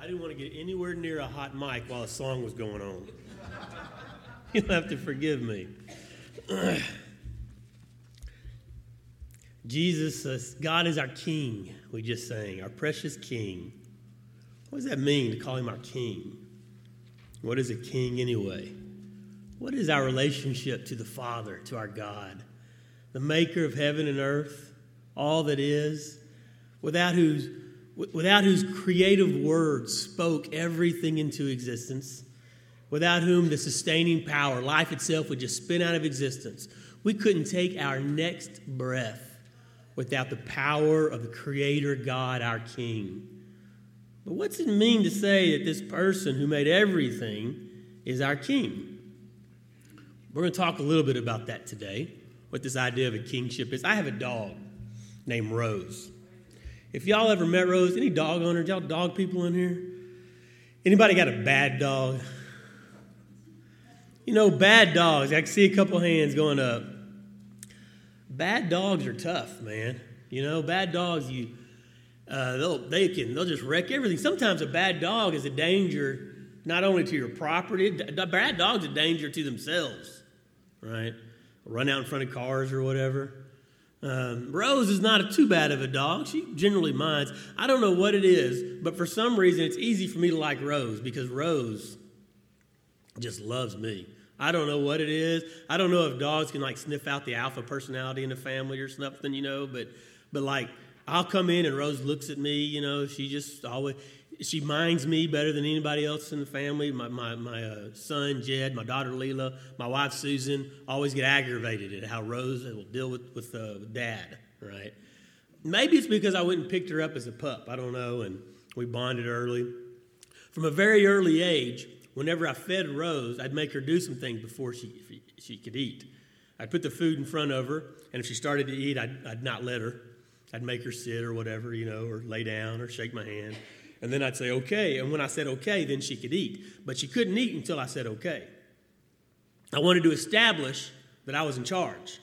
I didn't want to get anywhere near a hot mic while a song was going on. You'll have to forgive me. Jesus, uh, God is our King, we just sang, our precious King. What does that mean to call him our King? What is a king anyway? What is our relationship to the Father, to our God, the maker of heaven and earth, all that is, without whose, without whose creative words spoke everything into existence, without whom the sustaining power, life itself, would just spin out of existence? We couldn't take our next breath without the power of the Creator God, our King. But what's it mean to say that this person who made everything is our King? We're going to talk a little bit about that today, what this idea of a kingship is. I have a dog named Rose. If y'all ever met Rose, any dog owners, y'all dog people in here? Anybody got a bad dog? You know, bad dogs, I can see a couple hands going up bad dogs are tough, man. You know, bad dogs, you uh, they'll they can they'll just wreck everything. Sometimes a bad dog is a danger not only to your property. Bad dogs a danger to themselves, right? Run out in front of cars or whatever. Um, Rose is not too bad of a dog. She generally minds. I don't know what it is, but for some reason it's easy for me to like Rose because Rose just loves me. I don't know what it is. I don't know if dogs can like sniff out the alpha personality in the family or something, you know, but but like I'll come in and Rose looks at me, you know, she just always she minds me better than anybody else in the family. My, my, my uh, son, Jed, my daughter, Leela, my wife, Susan, always get aggravated at how Rose will deal with, with, uh, with dad, right? Maybe it's because I went and picked her up as a pup. I don't know. And we bonded early. From a very early age, whenever I fed Rose, I'd make her do some things before she, she could eat. I'd put the food in front of her, and if she started to eat, I'd, I'd not let her. I'd make her sit or whatever, you know, or lay down or shake my hand. And then I'd say, okay. And when I said okay, then she could eat. But she couldn't eat until I said okay. I wanted to establish that I was in charge,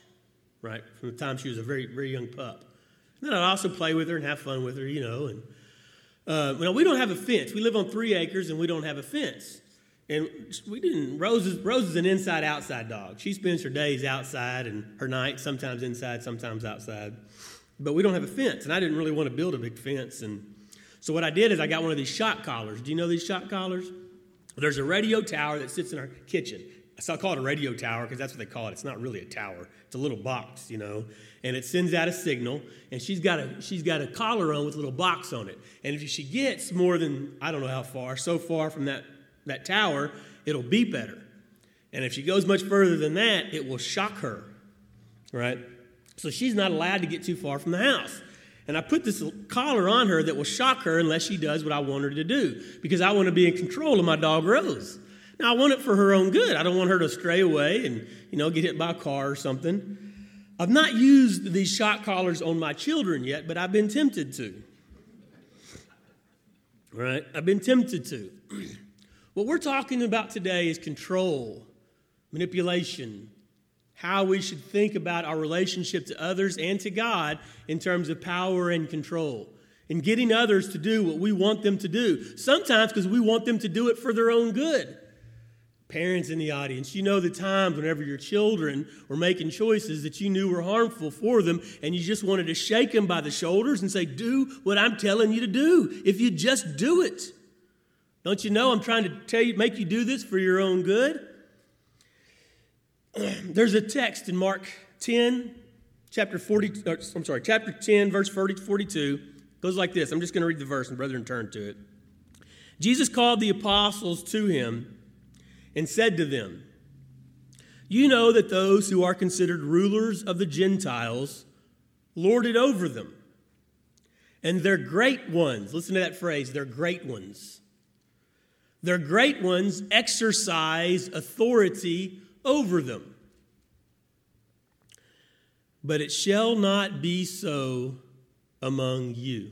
right, from the time she was a very, very young pup. And then I'd also play with her and have fun with her, you know. And uh, well, we don't have a fence. We live on three acres and we don't have a fence. And we didn't. Rose is, Rose is an inside outside dog. She spends her days outside and her nights sometimes inside, sometimes outside. But we don't have a fence, and I didn't really want to build a big fence. And so what I did is I got one of these shock collars. Do you know these shock collars? There's a radio tower that sits in our kitchen. So I call it a radio tower because that's what they call it. It's not really a tower. It's a little box, you know, and it sends out a signal. And she's got a she's got a collar on with a little box on it. And if she gets more than I don't know how far, so far from that that tower, it'll beep at her. And if she goes much further than that, it will shock her, right? So she's not allowed to get too far from the house. And I put this collar on her that will shock her unless she does what I want her to do because I want to be in control of my dog Rose. Now, I want it for her own good. I don't want her to stray away and, you know, get hit by a car or something. I've not used these shock collars on my children yet, but I've been tempted to. Right? I've been tempted to. What we're talking about today is control, manipulation, how we should think about our relationship to others and to God in terms of power and control, and getting others to do what we want them to do. Sometimes because we want them to do it for their own good. Parents in the audience, you know the times whenever your children were making choices that you knew were harmful for them, and you just wanted to shake them by the shoulders and say, Do what I'm telling you to do. If you just do it. Don't you know I'm trying to tell you, make you do this for your own good? There's a text in Mark 10, chapter 40, or, I'm sorry, chapter 10, verse 40 42. Goes like this. I'm just going to read the verse and brethren turn to it. Jesus called the apostles to him and said to them, You know that those who are considered rulers of the Gentiles lord it over them. And their great ones, listen to that phrase, they're great ones their great ones exercise authority over them. But it shall not be so among you.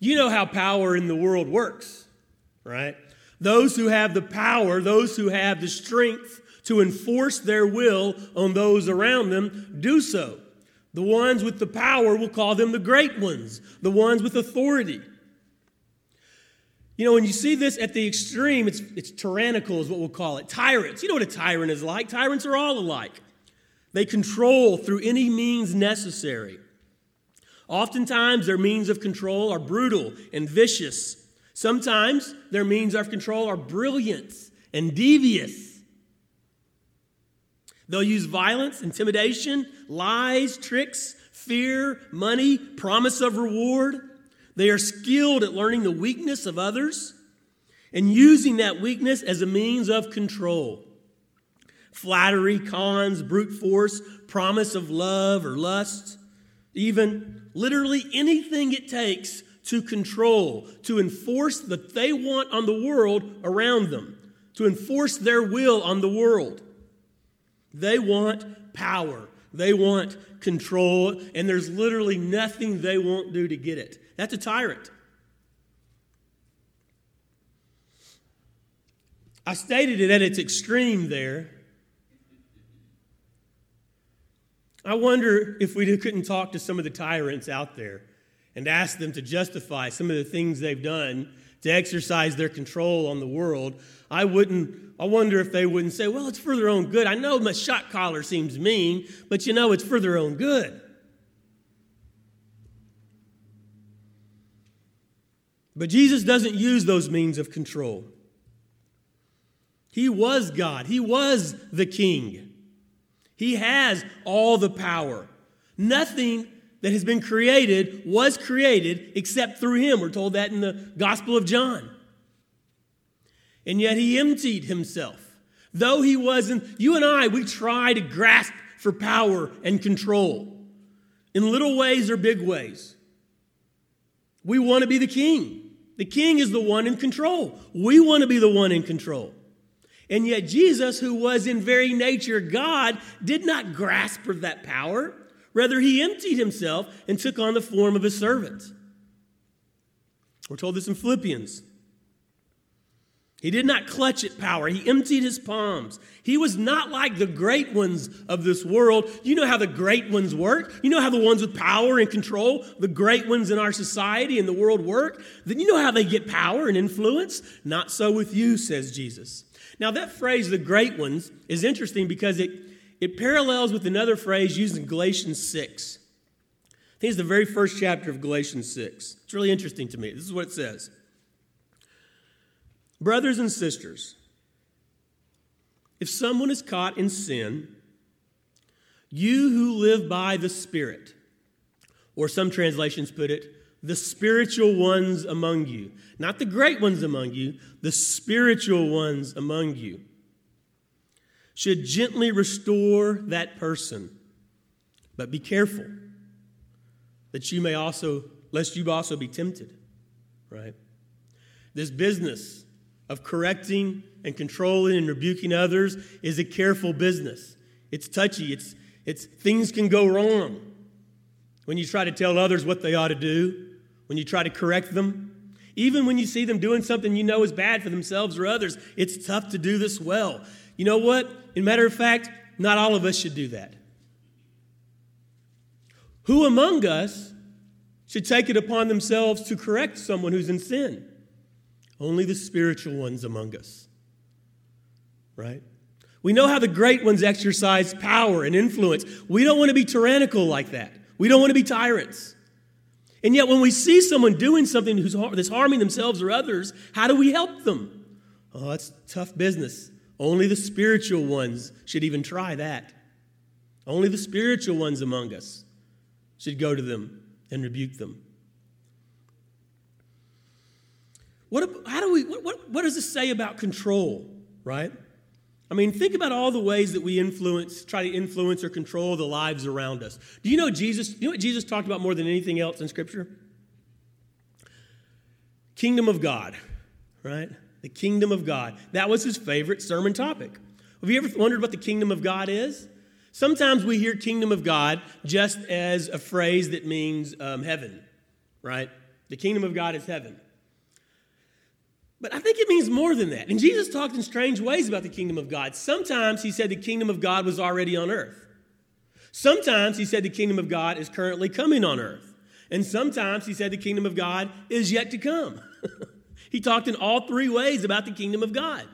You know how power in the world works, right? Those who have the power, those who have the strength to enforce their will on those around them, do so. The ones with the power will call them the great ones, the ones with authority. You know, when you see this at the extreme, it's, it's tyrannical, is what we'll call it. Tyrants. You know what a tyrant is like? Tyrants are all alike. They control through any means necessary. Oftentimes, their means of control are brutal and vicious. Sometimes, their means of control are brilliant and devious. They'll use violence, intimidation, lies, tricks, fear, money, promise of reward. They are skilled at learning the weakness of others and using that weakness as a means of control. Flattery, cons, brute force, promise of love or lust, even literally anything it takes to control, to enforce that they want on the world around them, to enforce their will on the world. They want power. They want control, and there's literally nothing they won't do to get it. That's a tyrant. I stated it at its extreme there. I wonder if we couldn't talk to some of the tyrants out there and ask them to justify some of the things they've done to exercise their control on the world. I wouldn't, I wonder if they wouldn't say, well, it's for their own good. I know my shock collar seems mean, but you know, it's for their own good. But Jesus doesn't use those means of control. He was God, He was the King. He has all the power. Nothing that has been created was created except through Him. We're told that in the Gospel of John. And yet He emptied Himself. Though He wasn't, you and I, we try to grasp for power and control in little ways or big ways. We want to be the king. The king is the one in control. We want to be the one in control. And yet, Jesus, who was in very nature God, did not grasp for that power. Rather, he emptied himself and took on the form of a servant. We're told this in Philippians. He did not clutch at power. He emptied his palms. He was not like the great ones of this world. You know how the great ones work? You know how the ones with power and control, the great ones in our society and the world work? Then you know how they get power and influence? Not so with you, says Jesus. Now, that phrase, the great ones, is interesting because it, it parallels with another phrase used in Galatians 6. I think it's the very first chapter of Galatians 6. It's really interesting to me. This is what it says. Brothers and sisters, if someone is caught in sin, you who live by the Spirit, or some translations put it, the spiritual ones among you, not the great ones among you, the spiritual ones among you, should gently restore that person. But be careful that you may also, lest you also be tempted, right? This business of correcting and controlling and rebuking others is a careful business. It's touchy. It's, it's things can go wrong when you try to tell others what they ought to do, when you try to correct them. Even when you see them doing something you know is bad for themselves or others, it's tough to do this well. You know what? In matter of fact, not all of us should do that. Who among us should take it upon themselves to correct someone who's in sin? Only the spiritual ones among us. Right? We know how the great ones exercise power and influence. We don't want to be tyrannical like that. We don't want to be tyrants. And yet, when we see someone doing something that's harming themselves or others, how do we help them? Oh, that's tough business. Only the spiritual ones should even try that. Only the spiritual ones among us should go to them and rebuke them. What, how do we, what, what, does this say about control, right? I mean, think about all the ways that we influence, try to influence or control the lives around us. Do you know Jesus? You know what Jesus talked about more than anything else in Scripture? Kingdom of God, right? The kingdom of God. That was his favorite sermon topic. Have you ever wondered what the kingdom of God is? Sometimes we hear kingdom of God just as a phrase that means um, heaven, right? The kingdom of God is heaven. But I think it means more than that. And Jesus talked in strange ways about the kingdom of God. Sometimes he said the kingdom of God was already on earth. Sometimes he said the kingdom of God is currently coming on earth. And sometimes he said the kingdom of God is yet to come. He talked in all three ways about the kingdom of God.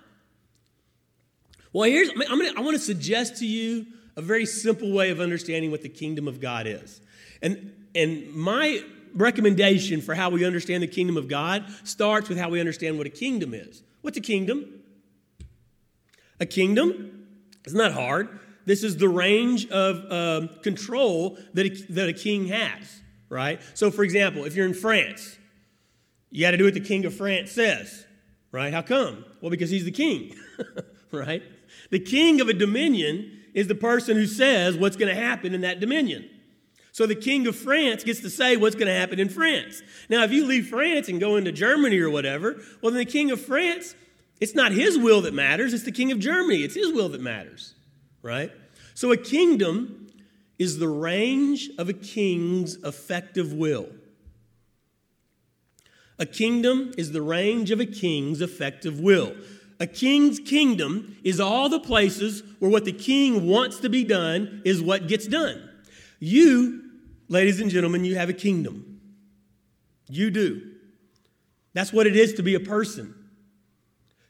Well, here's I'm gonna, I want to suggest to you a very simple way of understanding what the kingdom of God is. And, and my recommendation for how we understand the kingdom of God starts with how we understand what a kingdom is. What's a kingdom? A kingdom is not hard. This is the range of um, control that a, that a king has, right? So, for example, if you're in France, you got to do what the king of France says, right? How come? Well, because he's the king, right? The king of a dominion is the person who says what's going to happen in that dominion. So the king of France gets to say what's going to happen in France. Now, if you leave France and go into Germany or whatever, well, then the king of France, it's not his will that matters, it's the king of Germany. It's his will that matters, right? So a kingdom is the range of a king's effective will. A kingdom is the range of a king's effective will. A king's kingdom is all the places where what the king wants to be done is what gets done. You Ladies and gentlemen, you have a kingdom. You do. That's what it is to be a person.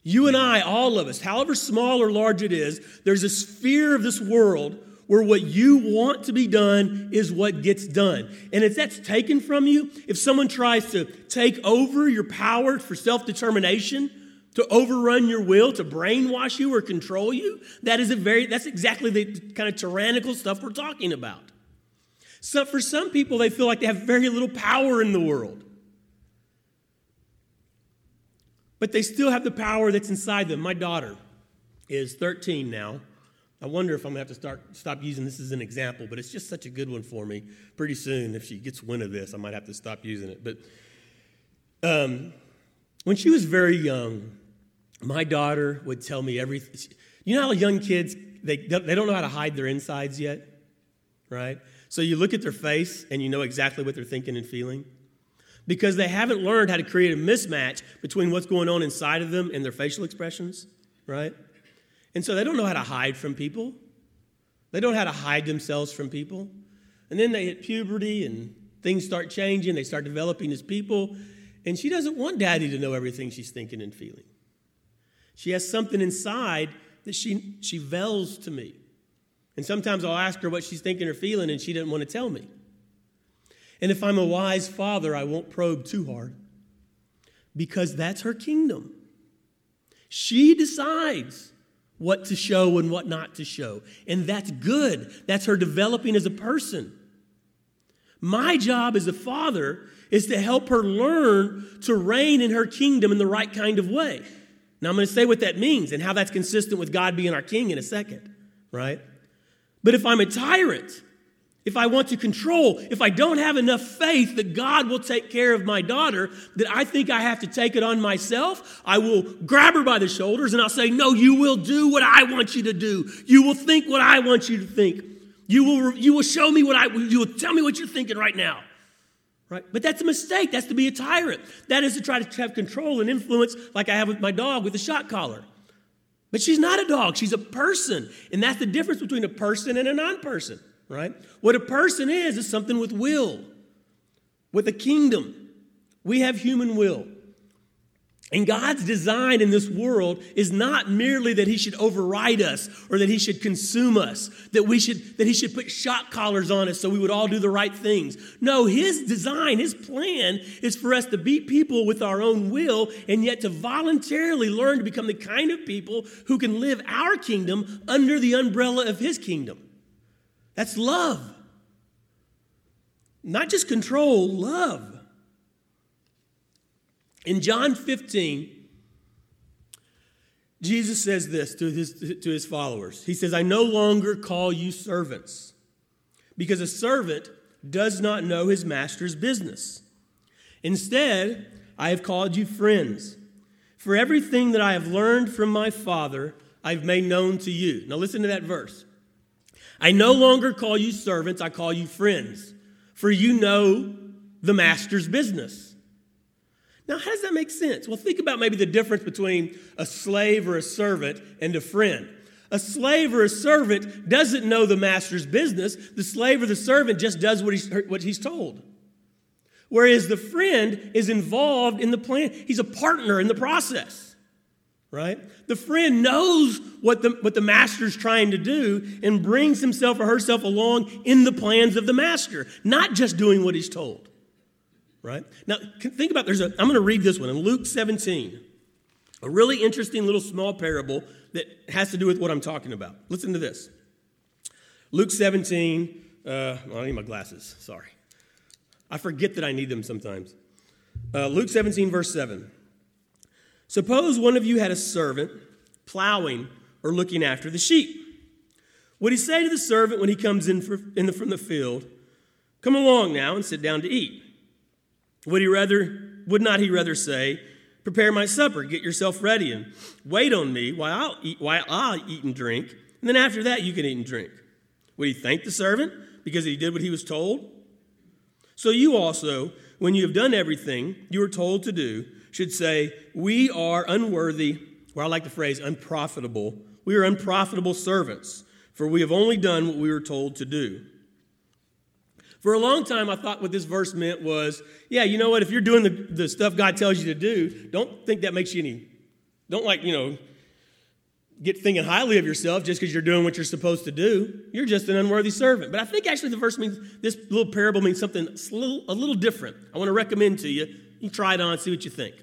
You and I, all of us, however small or large it is, there's a sphere of this world where what you want to be done is what gets done. And if that's taken from you, if someone tries to take over your power for self determination, to overrun your will, to brainwash you or control you, that is a very, that's exactly the kind of tyrannical stuff we're talking about. So for some people, they feel like they have very little power in the world. But they still have the power that's inside them. My daughter is 13 now. I wonder if I'm to have to start stop using this as an example, but it's just such a good one for me. Pretty soon, if she gets wind of this, I might have to stop using it. But um, when she was very young, my daughter would tell me everything. You know how young kids they they don't know how to hide their insides yet, right? So you look at their face and you know exactly what they're thinking and feeling because they haven't learned how to create a mismatch between what's going on inside of them and their facial expressions, right? And so they don't know how to hide from people. They don't know how to hide themselves from people. And then they hit puberty and things start changing. They start developing as people. And she doesn't want daddy to know everything she's thinking and feeling. She has something inside that she, she veils to me. And sometimes I'll ask her what she's thinking or feeling, and she doesn't want to tell me. And if I'm a wise father, I won't probe too hard because that's her kingdom. She decides what to show and what not to show. And that's good. That's her developing as a person. My job as a father is to help her learn to reign in her kingdom in the right kind of way. Now, I'm going to say what that means and how that's consistent with God being our king in a second, right? But if I'm a tyrant, if I want to control, if I don't have enough faith that God will take care of my daughter, that I think I have to take it on myself, I will grab her by the shoulders and I'll say, No, you will do what I want you to do. You will think what I want you to think. You will, you will show me what I, you will tell me what you're thinking right now. Right? But that's a mistake. That's to be a tyrant. That is to try to have control and influence, like I have with my dog with a shock collar. But she's not a dog, she's a person. And that's the difference between a person and a non person, right? What a person is, is something with will, with a kingdom. We have human will. And God's design in this world is not merely that he should override us or that he should consume us, that we should that he should put shock collars on us so we would all do the right things. No, his design, his plan is for us to be people with our own will and yet to voluntarily learn to become the kind of people who can live our kingdom under the umbrella of his kingdom. That's love. Not just control, love. In John 15, Jesus says this to his, to his followers. He says, I no longer call you servants, because a servant does not know his master's business. Instead, I have called you friends. For everything that I have learned from my Father, I've made known to you. Now, listen to that verse. I no longer call you servants, I call you friends, for you know the master's business. Now, how does that make sense? Well, think about maybe the difference between a slave or a servant and a friend. A slave or a servant doesn't know the master's business. The slave or the servant just does what he's, what he's told. Whereas the friend is involved in the plan, he's a partner in the process, right? The friend knows what the, what the master's trying to do and brings himself or herself along in the plans of the master, not just doing what he's told, right? Now, think about there's a, I'm going to read this one in Luke 17, a really interesting little small parable that has to do with what I'm talking about. Listen to this Luke 17, uh, I need my glasses, sorry. I forget that I need them sometimes. Uh, Luke 17, verse 7. Suppose one of you had a servant plowing or looking after the sheep. Would he say to the servant when he comes in, for, in the, from the field, Come along now and sit down to eat? Would he rather, would not he rather say, Prepare my supper, get yourself ready, and wait on me while I'll eat, while I'll eat and drink, and then after that you can eat and drink? Would he thank the servant because he did what he was told? So you also, when you have done everything you were told to do, should say, We are unworthy, or I like the phrase unprofitable. We are unprofitable servants, for we have only done what we were told to do. For a long time, I thought what this verse meant was, yeah, you know what? If you're doing the, the stuff God tells you to do, don't think that makes you any, don't like, you know, get thinking highly of yourself just because you're doing what you're supposed to do. You're just an unworthy servant. But I think actually the verse means this little parable means something a little, a little different. I want to recommend to you. You try it on, see what you think.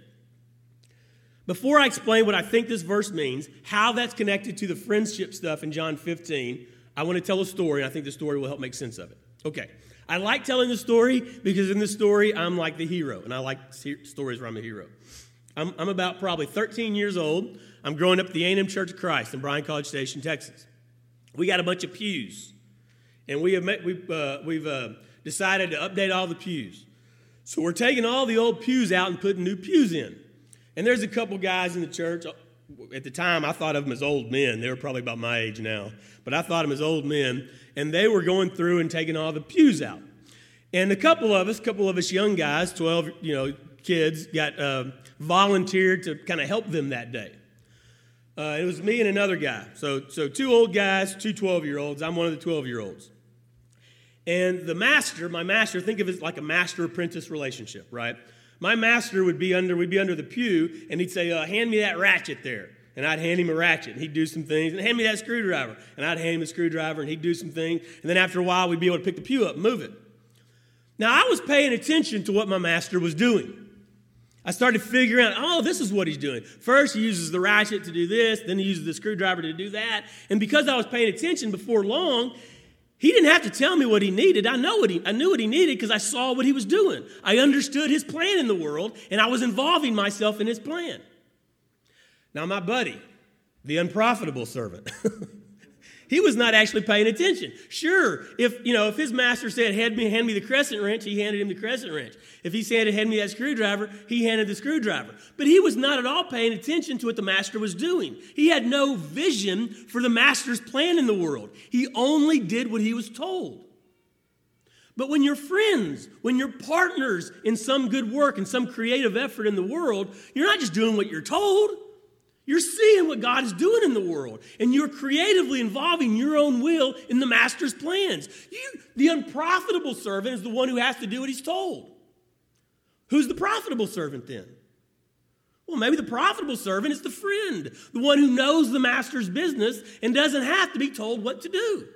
Before I explain what I think this verse means, how that's connected to the friendship stuff in John 15, I want to tell a story, and I think the story will help make sense of it. Okay. I like telling the story because in the story, I'm like the hero, and I like stories where I'm a hero. I'm, I'm about probably 13 years old. I'm growing up at the A&M Church of Christ in Bryan College Station, Texas. We got a bunch of pews, and we have met, we've, uh, we've uh, decided to update all the pews. So we're taking all the old pews out and putting new pews in. And there's a couple guys in the church. At the time, I thought of them as old men. They were probably about my age now, but I thought of them as old men. And they were going through and taking all the pews out. And a couple of us, a couple of us young guys, 12, you know, kids, got uh, volunteered to kind of help them that day. Uh, it was me and another guy. So, so two old guys, two 12 year olds. I'm one of the 12 year olds. And the master, my master, think of it like a master apprentice relationship, right? My master would be under, we'd be under the pew, and he'd say, uh, Hand me that ratchet there. And I'd hand him a ratchet, and he'd do some things, and hand me that screwdriver. And I'd hand him a screwdriver, and he'd do some things. And then after a while, we'd be able to pick the pew up and move it. Now, I was paying attention to what my master was doing. I started figuring out, oh, this is what he's doing. First, he uses the ratchet to do this, then he uses the screwdriver to do that. And because I was paying attention before long, he didn't have to tell me what he needed. I know what he, I knew what he needed because I saw what he was doing. I understood his plan in the world, and I was involving myself in his plan. Now, my buddy, the unprofitable servant, He was not actually paying attention. Sure, if you know, if his master said, hand me, hand me the crescent wrench, he handed him the crescent wrench. If he said, hand me that screwdriver, he handed the screwdriver. But he was not at all paying attention to what the master was doing. He had no vision for the master's plan in the world. He only did what he was told. But when you're friends, when you're partners in some good work and some creative effort in the world, you're not just doing what you're told. You're seeing what God is doing in the world, and you're creatively involving your own will in the master's plans. You, the unprofitable servant is the one who has to do what he's told. Who's the profitable servant then? Well, maybe the profitable servant is the friend, the one who knows the master's business and doesn't have to be told what to do.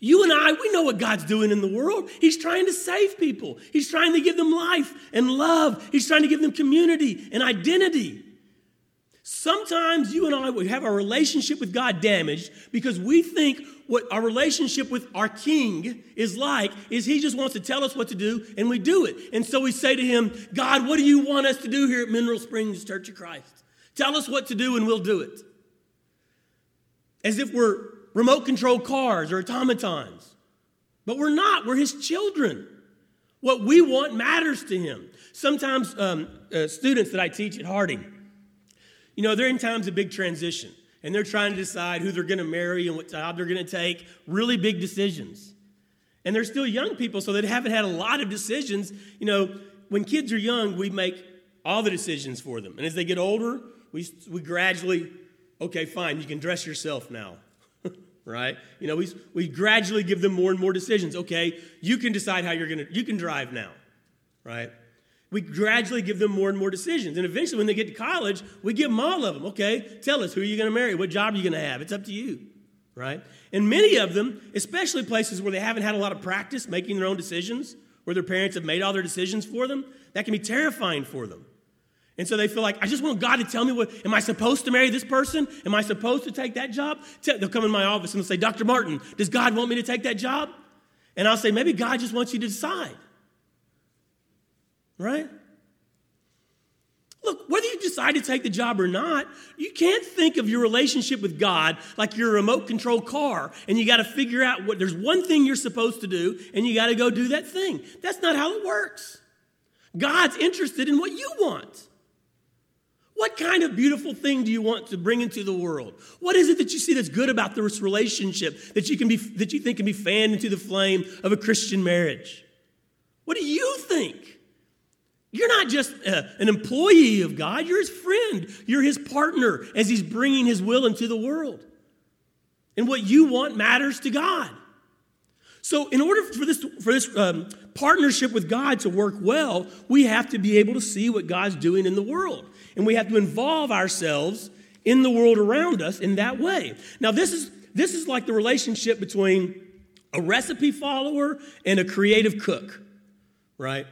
You and I, we know what God's doing in the world. He's trying to save people, He's trying to give them life and love, He's trying to give them community and identity. Sometimes you and I we have our relationship with God damaged because we think what our relationship with our king is like is he just wants to tell us what to do and we do it. And so we say to him, God, what do you want us to do here at Mineral Springs Church of Christ? Tell us what to do and we'll do it. As if we're remote control cars or automatons. But we're not, we're his children. What we want matters to him. Sometimes um, uh, students that I teach at Harding, you know, they're in times of big transition and they're trying to decide who they're going to marry and what job they're going to take, really big decisions. And they're still young people, so they haven't had a lot of decisions. You know, when kids are young, we make all the decisions for them. And as they get older, we, we gradually, okay, fine, you can dress yourself now. right? You know, we, we gradually give them more and more decisions. Okay, you can decide how you're going to, you can drive now. right? We gradually give them more and more decisions. And eventually, when they get to college, we give them all of them. Okay, tell us who are you going to marry? What job are you going to have? It's up to you, right? And many of them, especially places where they haven't had a lot of practice making their own decisions, where their parents have made all their decisions for them, that can be terrifying for them. And so they feel like, I just want God to tell me what, am I supposed to marry this person? Am I supposed to take that job? They'll come in my office and they'll say, Dr. Martin, does God want me to take that job? And I'll say, maybe God just wants you to decide. Right? Look, whether you decide to take the job or not, you can't think of your relationship with God like you're a remote control car and you got to figure out what there's one thing you're supposed to do and you got to go do that thing. That's not how it works. God's interested in what you want. What kind of beautiful thing do you want to bring into the world? What is it that you see that's good about this relationship that you can be that you think can be fanned into the flame of a Christian marriage? What do you think? You're not just a, uh, an employee of God, you're his friend, you're his partner as he's bringing his will into the world. And what you want matters to God. So, in order for this, for this um, partnership with God to work well, we have to be able to see what God's doing in the world. And we have to involve ourselves in the world around us in that way. Now, this is, this is like the relationship between a recipe follower and a creative cook, right?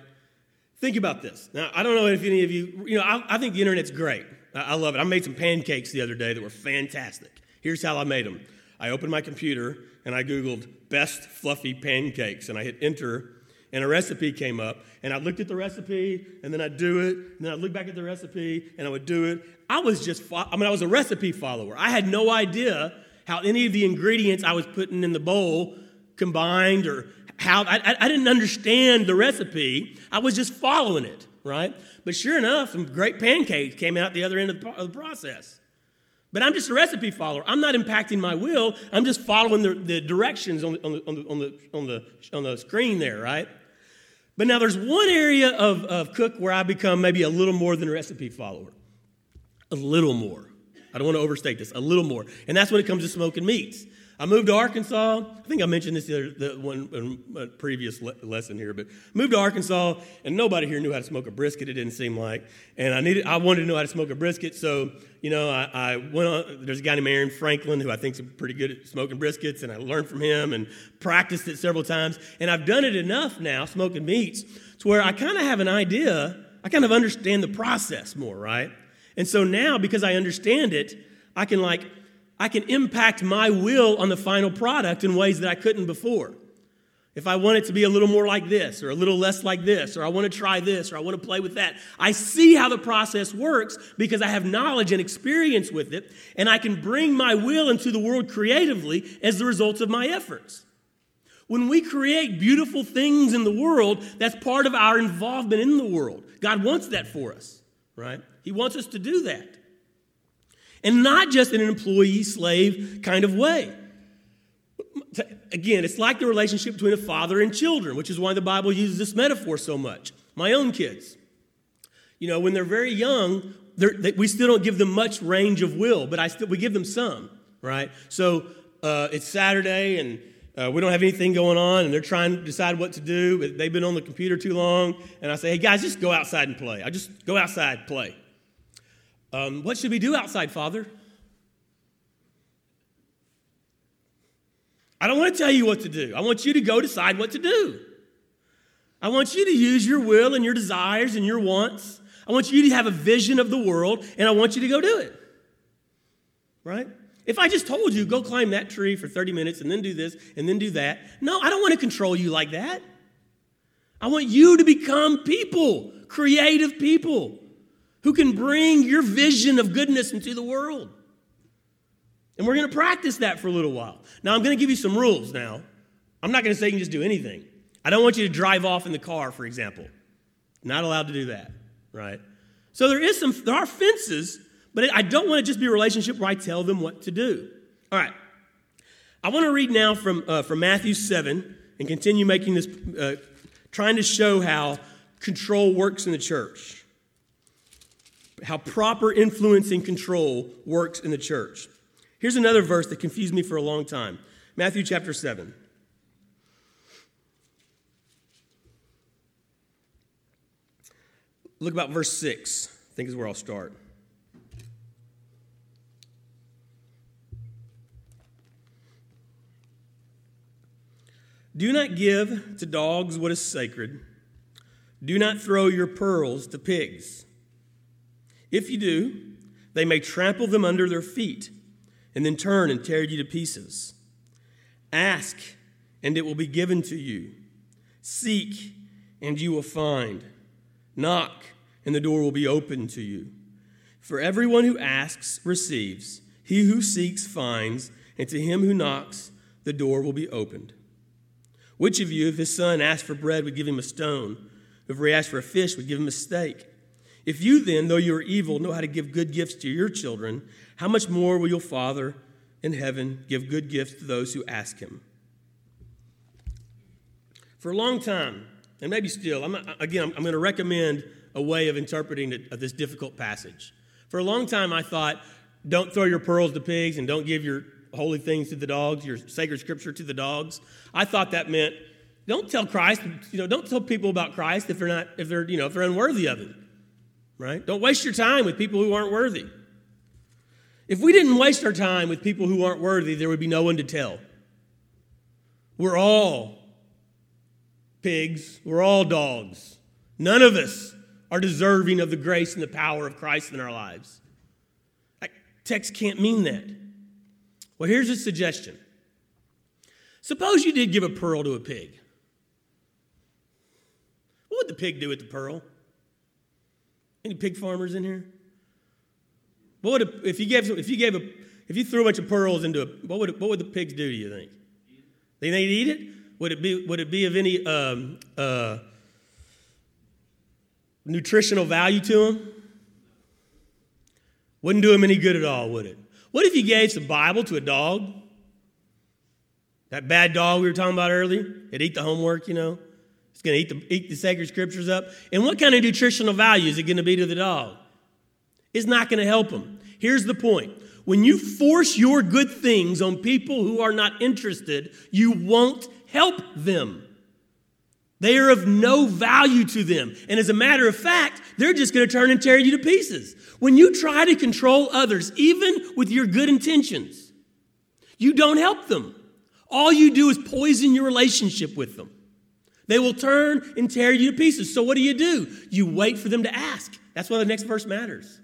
Think about this. Now, I don't know if any of you, you know, I, I think the internet's great. I, I love it. I made some pancakes the other day that were fantastic. Here's how I made them I opened my computer and I Googled best fluffy pancakes and I hit enter and a recipe came up and I looked at the recipe and then I'd do it and then I'd look back at the recipe and I would do it. I was just, I mean, I was a recipe follower. I had no idea how any of the ingredients I was putting in the bowl combined or how I, I didn't understand the recipe. I was just following it, right? But sure enough, some great pancakes came out the other end of the, of the process. But I'm just a recipe follower. I'm not impacting my will. I'm just following the, the directions on the, on, the, on, the, on, the, on, the, on the screen there, right? But now there's one area of, of cook where I become maybe a little more than a recipe follower. A little more. I don't want to overstate this. A little more. And that's when it comes to smoking meats. I moved to Arkansas. I think I mentioned this the, other, the one in a previous le- lesson here, but moved to Arkansas, and nobody here knew how to smoke a brisket. It didn't seem like, and I needed, I wanted to know how to smoke a brisket. So, you know, I, I went on. There's a guy named Aaron Franklin who I think's pretty good at smoking briskets, and I learned from him and practiced it several times. And I've done it enough now, smoking meats, to where I kind of have an idea. I kind of understand the process more, right? And so now, because I understand it, I can like I can impact my will on the final product in ways that I couldn't before. If I want it to be a little more like this, or a little less like this, or I want to try this, or I want to play with that, I see how the process works because I have knowledge and experience with it, and I can bring my will into the world creatively as the result of my efforts. When we create beautiful things in the world, that's part of our involvement in the world. God wants that for us, right? He wants us to do that and not just in an employee slave kind of way. Again, it's like the relationship between a father and children, which is why the Bible uses this metaphor so much. My own kids, you know, when they're very young, they, we still don't give them much range of will, but I still, we give them some, right? So uh, it's Saturday and uh, we don't have anything going on, and they're trying to decide what to do, but they've been on the computer too long. And I say, hey, guys, just go outside and play. I just go outside, play. Um, what should we do outside, Father? I don't want to tell you what to do. I want you to go decide what to do. I want you to use your will and your desires and your wants. I want you to have a vision of the world, and I want you to go do it. Right? If I just told you, go climb that tree for 30 minutes and then do this and then do that, no, I don't want to control you like that. I want you to become people, creative people who can bring your vision of goodness into the world. And we're going to practice that for a little while. Now, I'm going to give you some rules now. I'm not going to say you can just do anything. I don't want you to drive off in the car, for example. Not allowed to do that, right? So there is some there are fences, but I don't want to just be a relationship where I tell them what to do. All right. I want to read now from, uh, from Matthew 7 and continue making this, uh, trying to show how control works in the church how proper influence and control works in the church. Here's another verse that confused me for a long time Matthew chapter 7. look about verse 6, I think is where I'll start. Do not give to dogs what is sacred. Do not throw your pearls to pigs. If you do, they may trample them under their feet and then turn and tear you to pieces. Ask, and it will be given to you. Seek, and you will find. Knock, and the door will be opened to you. For everyone who asks receives, he who seeks finds, and to him who knocks, the door will be opened. Which of you, if his son asked for bread, would give him a stone? If he asked for a fish, would give him a steak? If you then, though you are evil, know how to give good gifts to your children, how much more will your Father in heaven give good gifts to those who ask him? For a long time, and maybe still, I'm not, again, I'm, going to recommend a way of interpreting this difficult passage. For a long time, I thought, don't throw your pearls to pigs and don't give your holy things to the dogs, your sacred scripture to the dogs. I thought that meant don't tell Christ, you know, don't tell people about Christ if they're not, if they're, you know, if they're unworthy of it. Right? Don't waste your time with people who aren't worthy. If we didn't waste our time with people who aren't worthy, there would be no one to tell. We're all pigs, we're all dogs. None of us are deserving of the grace and the power of Christ in our lives. Text can't mean that. Well, here's a suggestion. Suppose you did give a pearl to a pig. What would the pig do with the pearl? Any pig farmers in here? What would a, if you gave if you gave a if you threw a bunch of pearls into a what would what would the pigs do? Do you think? Think they'd eat it? Would it be would it be of any um, uh, nutritional value to them? Wouldn't do them any good at all, would it? What if you gave some Bible to a dog? That bad dog we were talking about earlier, it'd eat the homework, you know. It's going to eat the, eat the sacred scriptures up. And what kind of nutritional value is it going to be to the dog? It's not going to help them. Here's the point when you force your good things on people who are not interested, you won't help them. They are of no value to them. And as a matter of fact, they're just going to turn and tear you to pieces. When you try to control others, even with your good intentions, you don't help them. All you do is poison your relationship with them. They will turn and tear you to pieces. So, what do you do? You wait for them to ask. That's why the next verse matters.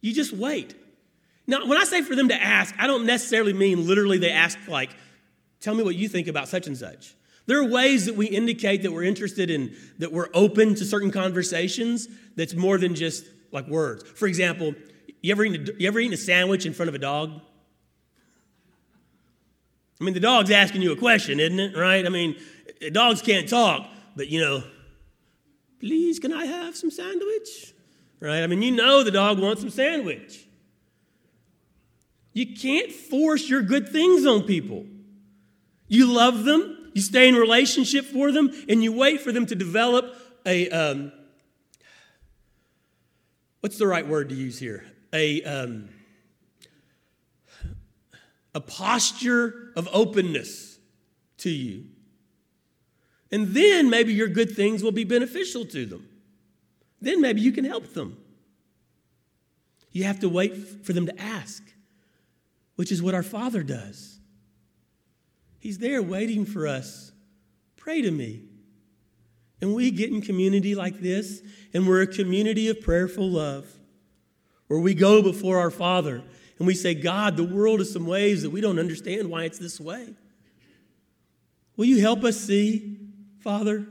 You just wait. Now, when I say for them to ask, I don't necessarily mean literally they ask, like, tell me what you think about such and such. There are ways that we indicate that we're interested in, that we're open to certain conversations that's more than just like words. For example, you ever eaten a, you ever eaten a sandwich in front of a dog? I mean, the dog's asking you a question, isn't it? Right? I mean, dogs can't talk, but you know, please, can I have some sandwich? Right? I mean, you know the dog wants some sandwich. You can't force your good things on people. You love them, you stay in relationship for them, and you wait for them to develop a, um, what's the right word to use here? A, um, a posture of openness to you. And then maybe your good things will be beneficial to them. Then maybe you can help them. You have to wait for them to ask, which is what our Father does. He's there waiting for us. Pray to me. And we get in community like this, and we're a community of prayerful love, where we go before our Father and we say, God, the world is some ways that we don't understand why it's this way. Will you help us see, Father?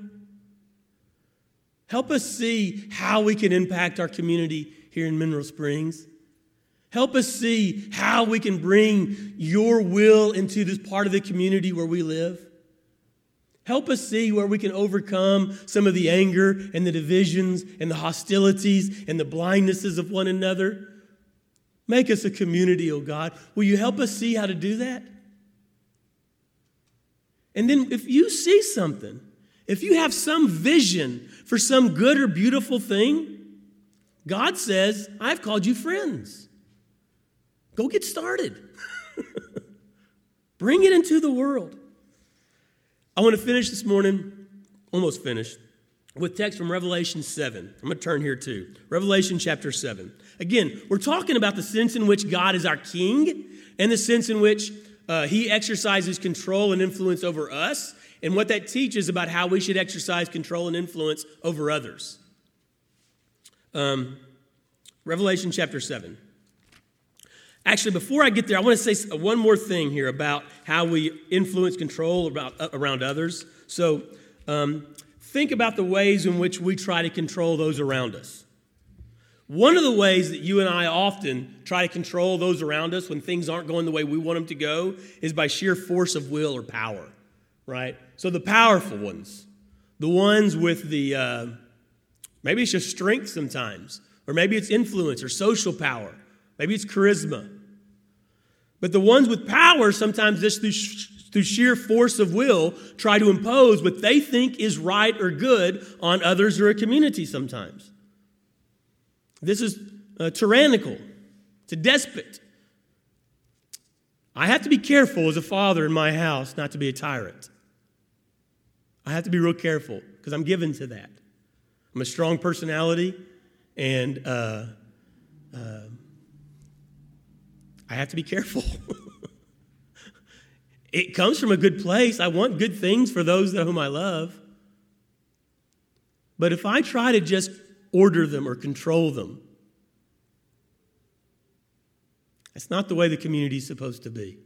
Help us see how we can impact our community here in Mineral Springs. Help us see how we can bring your will into this part of the community where we live. Help us see where we can overcome some of the anger and the divisions and the hostilities and the blindnesses of one another. Make us a community, oh God. Will you help us see how to do that? And then, if you see something, if you have some vision for some good or beautiful thing, God says, I've called you friends. Go get started. Bring it into the world. I want to finish this morning, almost finished, with text from Revelation 7. I'm going to turn here too. Revelation chapter 7. Again, we're talking about the sense in which God is our king and the sense in which uh, he exercises control and influence over us, and what that teaches about how we should exercise control and influence over others. Um, Revelation chapter 7. Actually, before I get there, I want to say one more thing here about how we influence control about, uh, around others. So, um, think about the ways in which we try to control those around us. One of the ways that you and I often try to control those around us when things aren't going the way we want them to go is by sheer force of will or power, right? So the powerful ones, the ones with the, uh, maybe it's just strength sometimes, or maybe it's influence or social power, maybe it's charisma. But the ones with power sometimes just through, through sheer force of will try to impose what they think is right or good on others or a community sometimes. This is uh, tyrannical, it's a despot. I have to be careful as a father in my house not to be a tyrant. I have to be real careful because I'm given to that. I'm a strong personality, and uh, uh, I have to be careful. it comes from a good place. I want good things for those whom I love. But if I try to just order them or control them. That's not the way the community is supposed to be.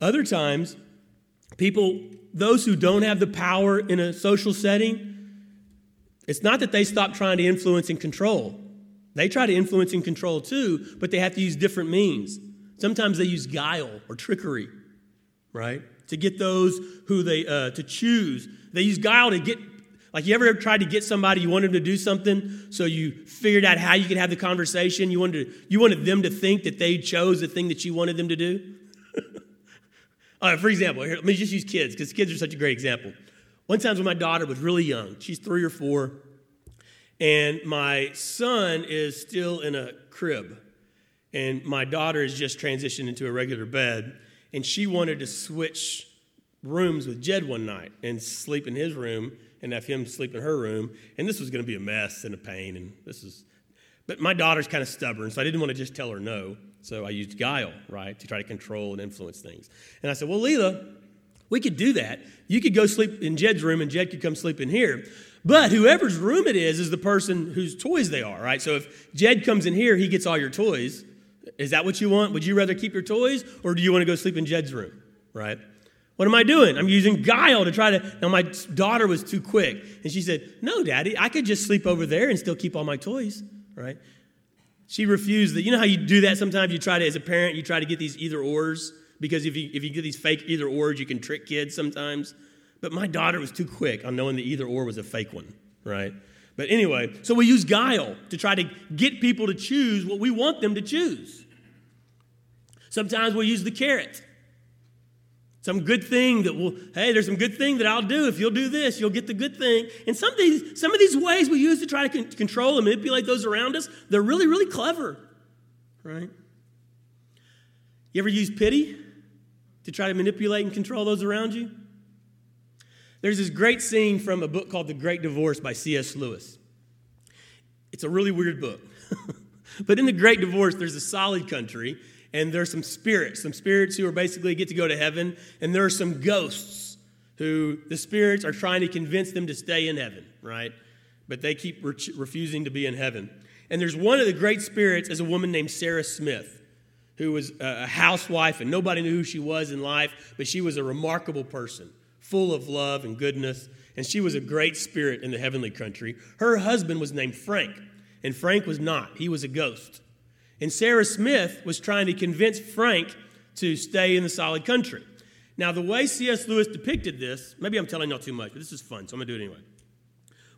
Other times, people, those who don't have the power in a social setting, it's not that they stop trying to influence and control. They try to influence and control too, but they have to use different means. Sometimes they use guile or trickery, right? To get those who they, uh, to choose. They use guile to get like, you ever tried to get somebody, you wanted them to do something, so you figured out how you could have the conversation? You wanted, to, you wanted them to think that they chose the thing that you wanted them to do? For example, here, let me just use kids, because kids are such a great example. One time when my daughter was really young, she's three or four, and my son is still in a crib, and my daughter has just transitioned into a regular bed, and she wanted to switch rooms with Jed one night and sleep in his room and have him sleep in her room. And this was going to be a mess and a pain. And this is, but my daughter's kind of stubborn, so I didn't want to just tell her no. So I used guile, right, to try to control and influence things. And I said, well, Leela, we could do that. You could go sleep in Jed's room, and Jed could come sleep in here. But whoever's room it is, is the person whose toys they are, right? So if Jed comes in here, he gets all your toys. Is that what you want? Would you rather keep your toys, or do you want to go sleep in Jed's room, right? What am I doing? I'm using guile to try to. Now, my daughter was too quick. And she said, No, Daddy, I could just sleep over there and still keep all my toys, right? She refused that. You know how you do that sometimes? You try to, as a parent, you try to get these either ors because if you, if you get these fake either ors, you can trick kids sometimes. But my daughter was too quick on knowing the either or was a fake one, right? But anyway, so we use guile to try to get people to choose what we want them to choose. Sometimes we use the carrot some good thing that will, hey, there's some good thing that I'll do. If you'll do this, you'll get the good thing. And some of these, some of these ways we use to try to con- control and manipulate those around us, they're really, really clever, right? You ever use pity to try to manipulate and control those around you? There's this great scene from a book called The Great Divorce by C.S. Lewis. It's a really weird book. but in The Great Divorce, there's a solid country and there's some spirits, some spirits who are basically get to go to heaven, and there are some ghosts who the spirits are trying to convince them to stay in heaven, right? But they keep re- refusing to be in heaven. And there's one of the great spirits is a woman named Sarah Smith, who was a housewife and nobody knew who she was in life, but she was a remarkable person, full of love and goodness. And she was a great spirit in the heavenly country. Her husband was named Frank, and Frank was not. He was a ghost. And Sarah Smith was trying to convince Frank to stay in the solid country. Now, the way C.S. Lewis depicted this, maybe I'm telling y'all too much, but this is fun, so I'm gonna do it anyway.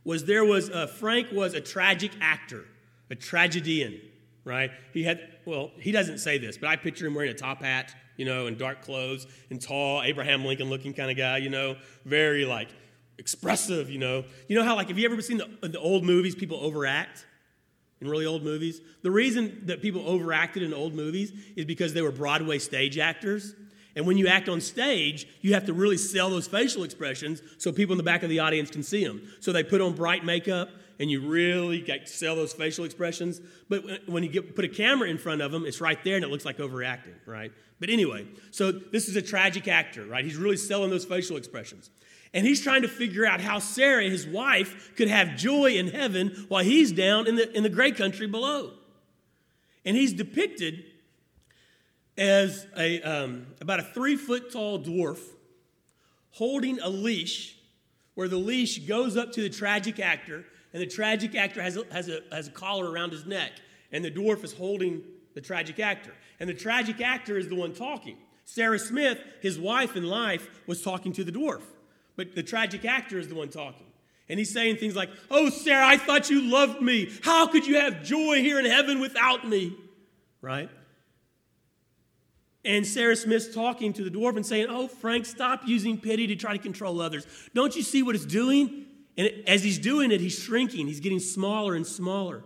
Was there was uh, Frank was a tragic actor, a tragedian, right? He had well, he doesn't say this, but I picture him wearing a top hat, you know, and dark clothes, and tall, Abraham Lincoln looking kind of guy, you know, very like expressive, you know. You know how like have you ever seen the, the old movies? People overact in really old movies. The reason that people overacted in old movies is because they were Broadway stage actors. And when you act on stage, you have to really sell those facial expressions so people in the back of the audience can see them. So they put on bright makeup and you really sell those facial expressions. But when you get, put a camera in front of them, it's right there and it looks like overacting, right? But anyway, so this is a tragic actor, right? He's really selling those facial expressions. And he's trying to figure out how Sarah, his wife, could have joy in heaven while he's down in the, in the gray country below. And he's depicted as a, um, about a three foot tall dwarf holding a leash where the leash goes up to the tragic actor, and the tragic actor has a, has a, has a collar around his neck, and the dwarf is holding the tragic actor. And the tragic actor is the one talking. Sarah Smith, his wife in life, was talking to the dwarf, but the tragic actor is the one talking. And he's saying things like, Oh, Sarah, I thought you loved me. How could you have joy here in heaven without me? Right? And Sarah Smith's talking to the dwarf and saying, Oh, Frank, stop using pity to try to control others. Don't you see what it's doing? And as he's doing it, he's shrinking. He's getting smaller and smaller.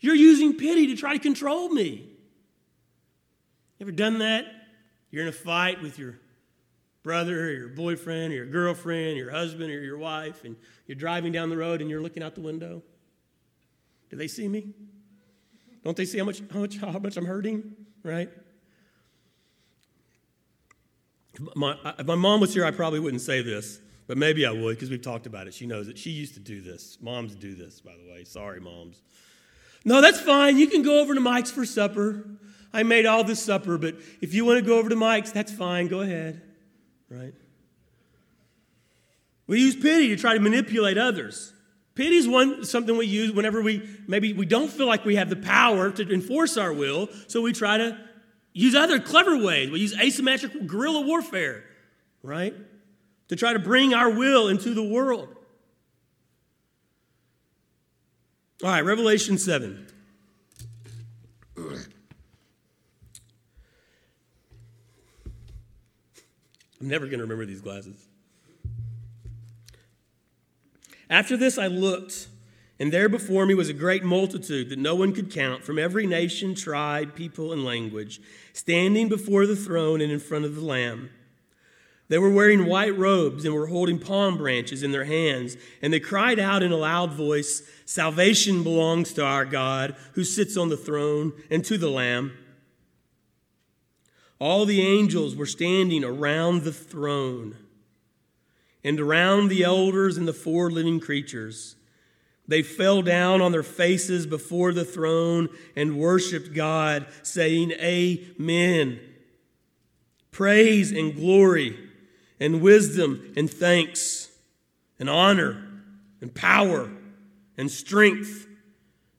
You're using pity to try to control me. Ever done that? You're in a fight with your brother or your boyfriend or your girlfriend, or your husband or your wife, and you're driving down the road and you're looking out the window. Do they see me? Don't they see how much, how much, how much I'm hurting? Right? My, if my mom was here, I probably wouldn't say this, but maybe I would because we've talked about it. She knows it. She used to do this. Moms do this, by the way. Sorry, moms. No, that's fine. You can go over to Mike's for supper. I made all this supper, but if you want to go over to Mike's, that's fine. Go ahead. Right? We use pity to try to manipulate others. Pity is one something we use whenever we maybe we don't feel like we have the power to enforce our will, so we try to use other clever ways. We use asymmetric guerrilla warfare, right? To try to bring our will into the world. All right, Revelation 7. I'm never going to remember these glasses. After this, I looked, and there before me was a great multitude that no one could count from every nation, tribe, people, and language, standing before the throne and in front of the Lamb. They were wearing white robes and were holding palm branches in their hands, and they cried out in a loud voice Salvation belongs to our God who sits on the throne and to the Lamb. All the angels were standing around the throne and around the elders and the four living creatures. They fell down on their faces before the throne and worshiped God, saying, Amen. Praise and glory and wisdom and thanks and honor and power and strength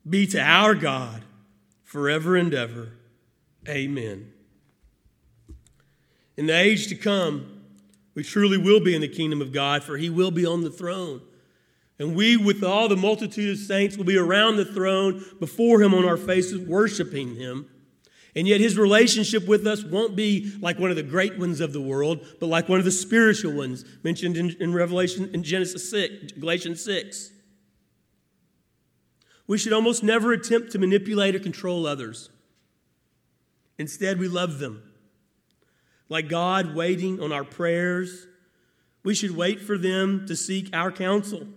be to our God forever and ever. Amen. In the age to come, we truly will be in the kingdom of God, for he will be on the throne. And we, with all the multitude of saints, will be around the throne before him on our faces, worshiping him. And yet, his relationship with us won't be like one of the great ones of the world, but like one of the spiritual ones mentioned in, in Revelation, in Genesis 6, Galatians 6. We should almost never attempt to manipulate or control others. Instead, we love them like God waiting on our prayers, we should wait for them to seek our counsel.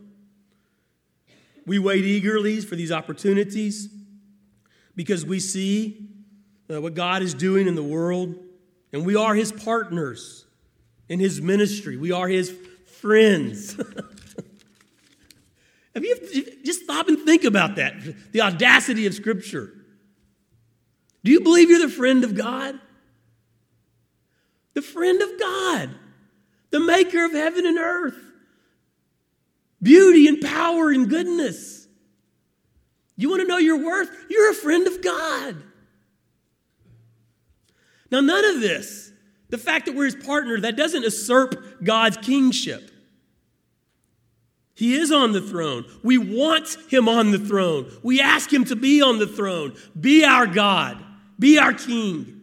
We wait eagerly for these opportunities because we see uh, what God is doing in the world, and we are His partners in His ministry. We are His friends. Have you just stop and think about that? The audacity of Scripture. Do you believe you're the friend of God? The friend of God, the maker of heaven and earth, beauty and power and goodness. You want to know your worth? You're a friend of God. Now, none of this, the fact that we're his partner, that doesn't usurp God's kingship. He is on the throne. We want him on the throne. We ask him to be on the throne. Be our God. Be our king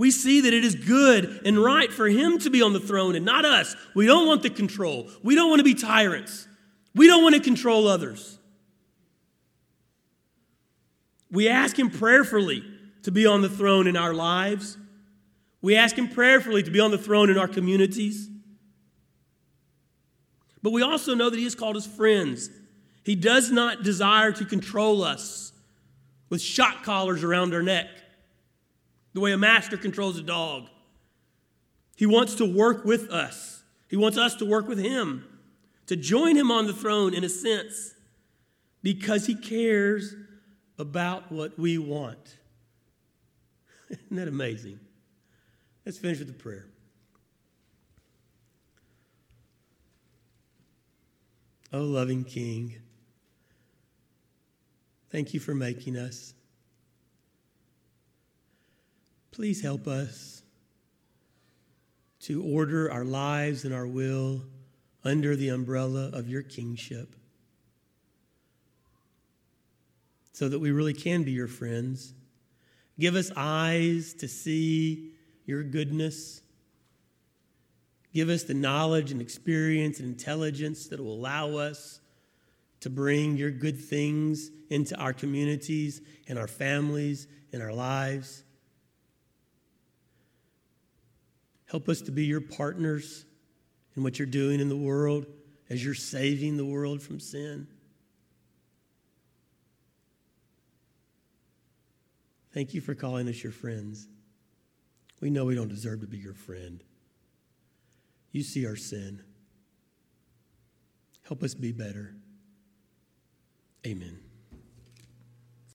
we see that it is good and right for him to be on the throne and not us. We don't want the control. We don't want to be tyrants. We don't want to control others. We ask him prayerfully to be on the throne in our lives. We ask Him prayerfully to be on the throne in our communities. But we also know that He has called us friends. He does not desire to control us with shock collars around our neck, the way a master controls a dog. He wants to work with us, He wants us to work with Him, to join Him on the throne in a sense, because He cares about what we want. Isn't that amazing? Let's finish with the prayer. Oh, loving King, thank you for making us. Please help us to order our lives and our will under the umbrella of your kingship so that we really can be your friends. Give us eyes to see your goodness. Give us the knowledge and experience and intelligence that will allow us to bring your good things into our communities and our families and our lives. Help us to be your partners in what you're doing in the world as you're saving the world from sin. Thank you for calling us your friends. We know we don't deserve to be your friend. You see our sin. Help us be better. Amen.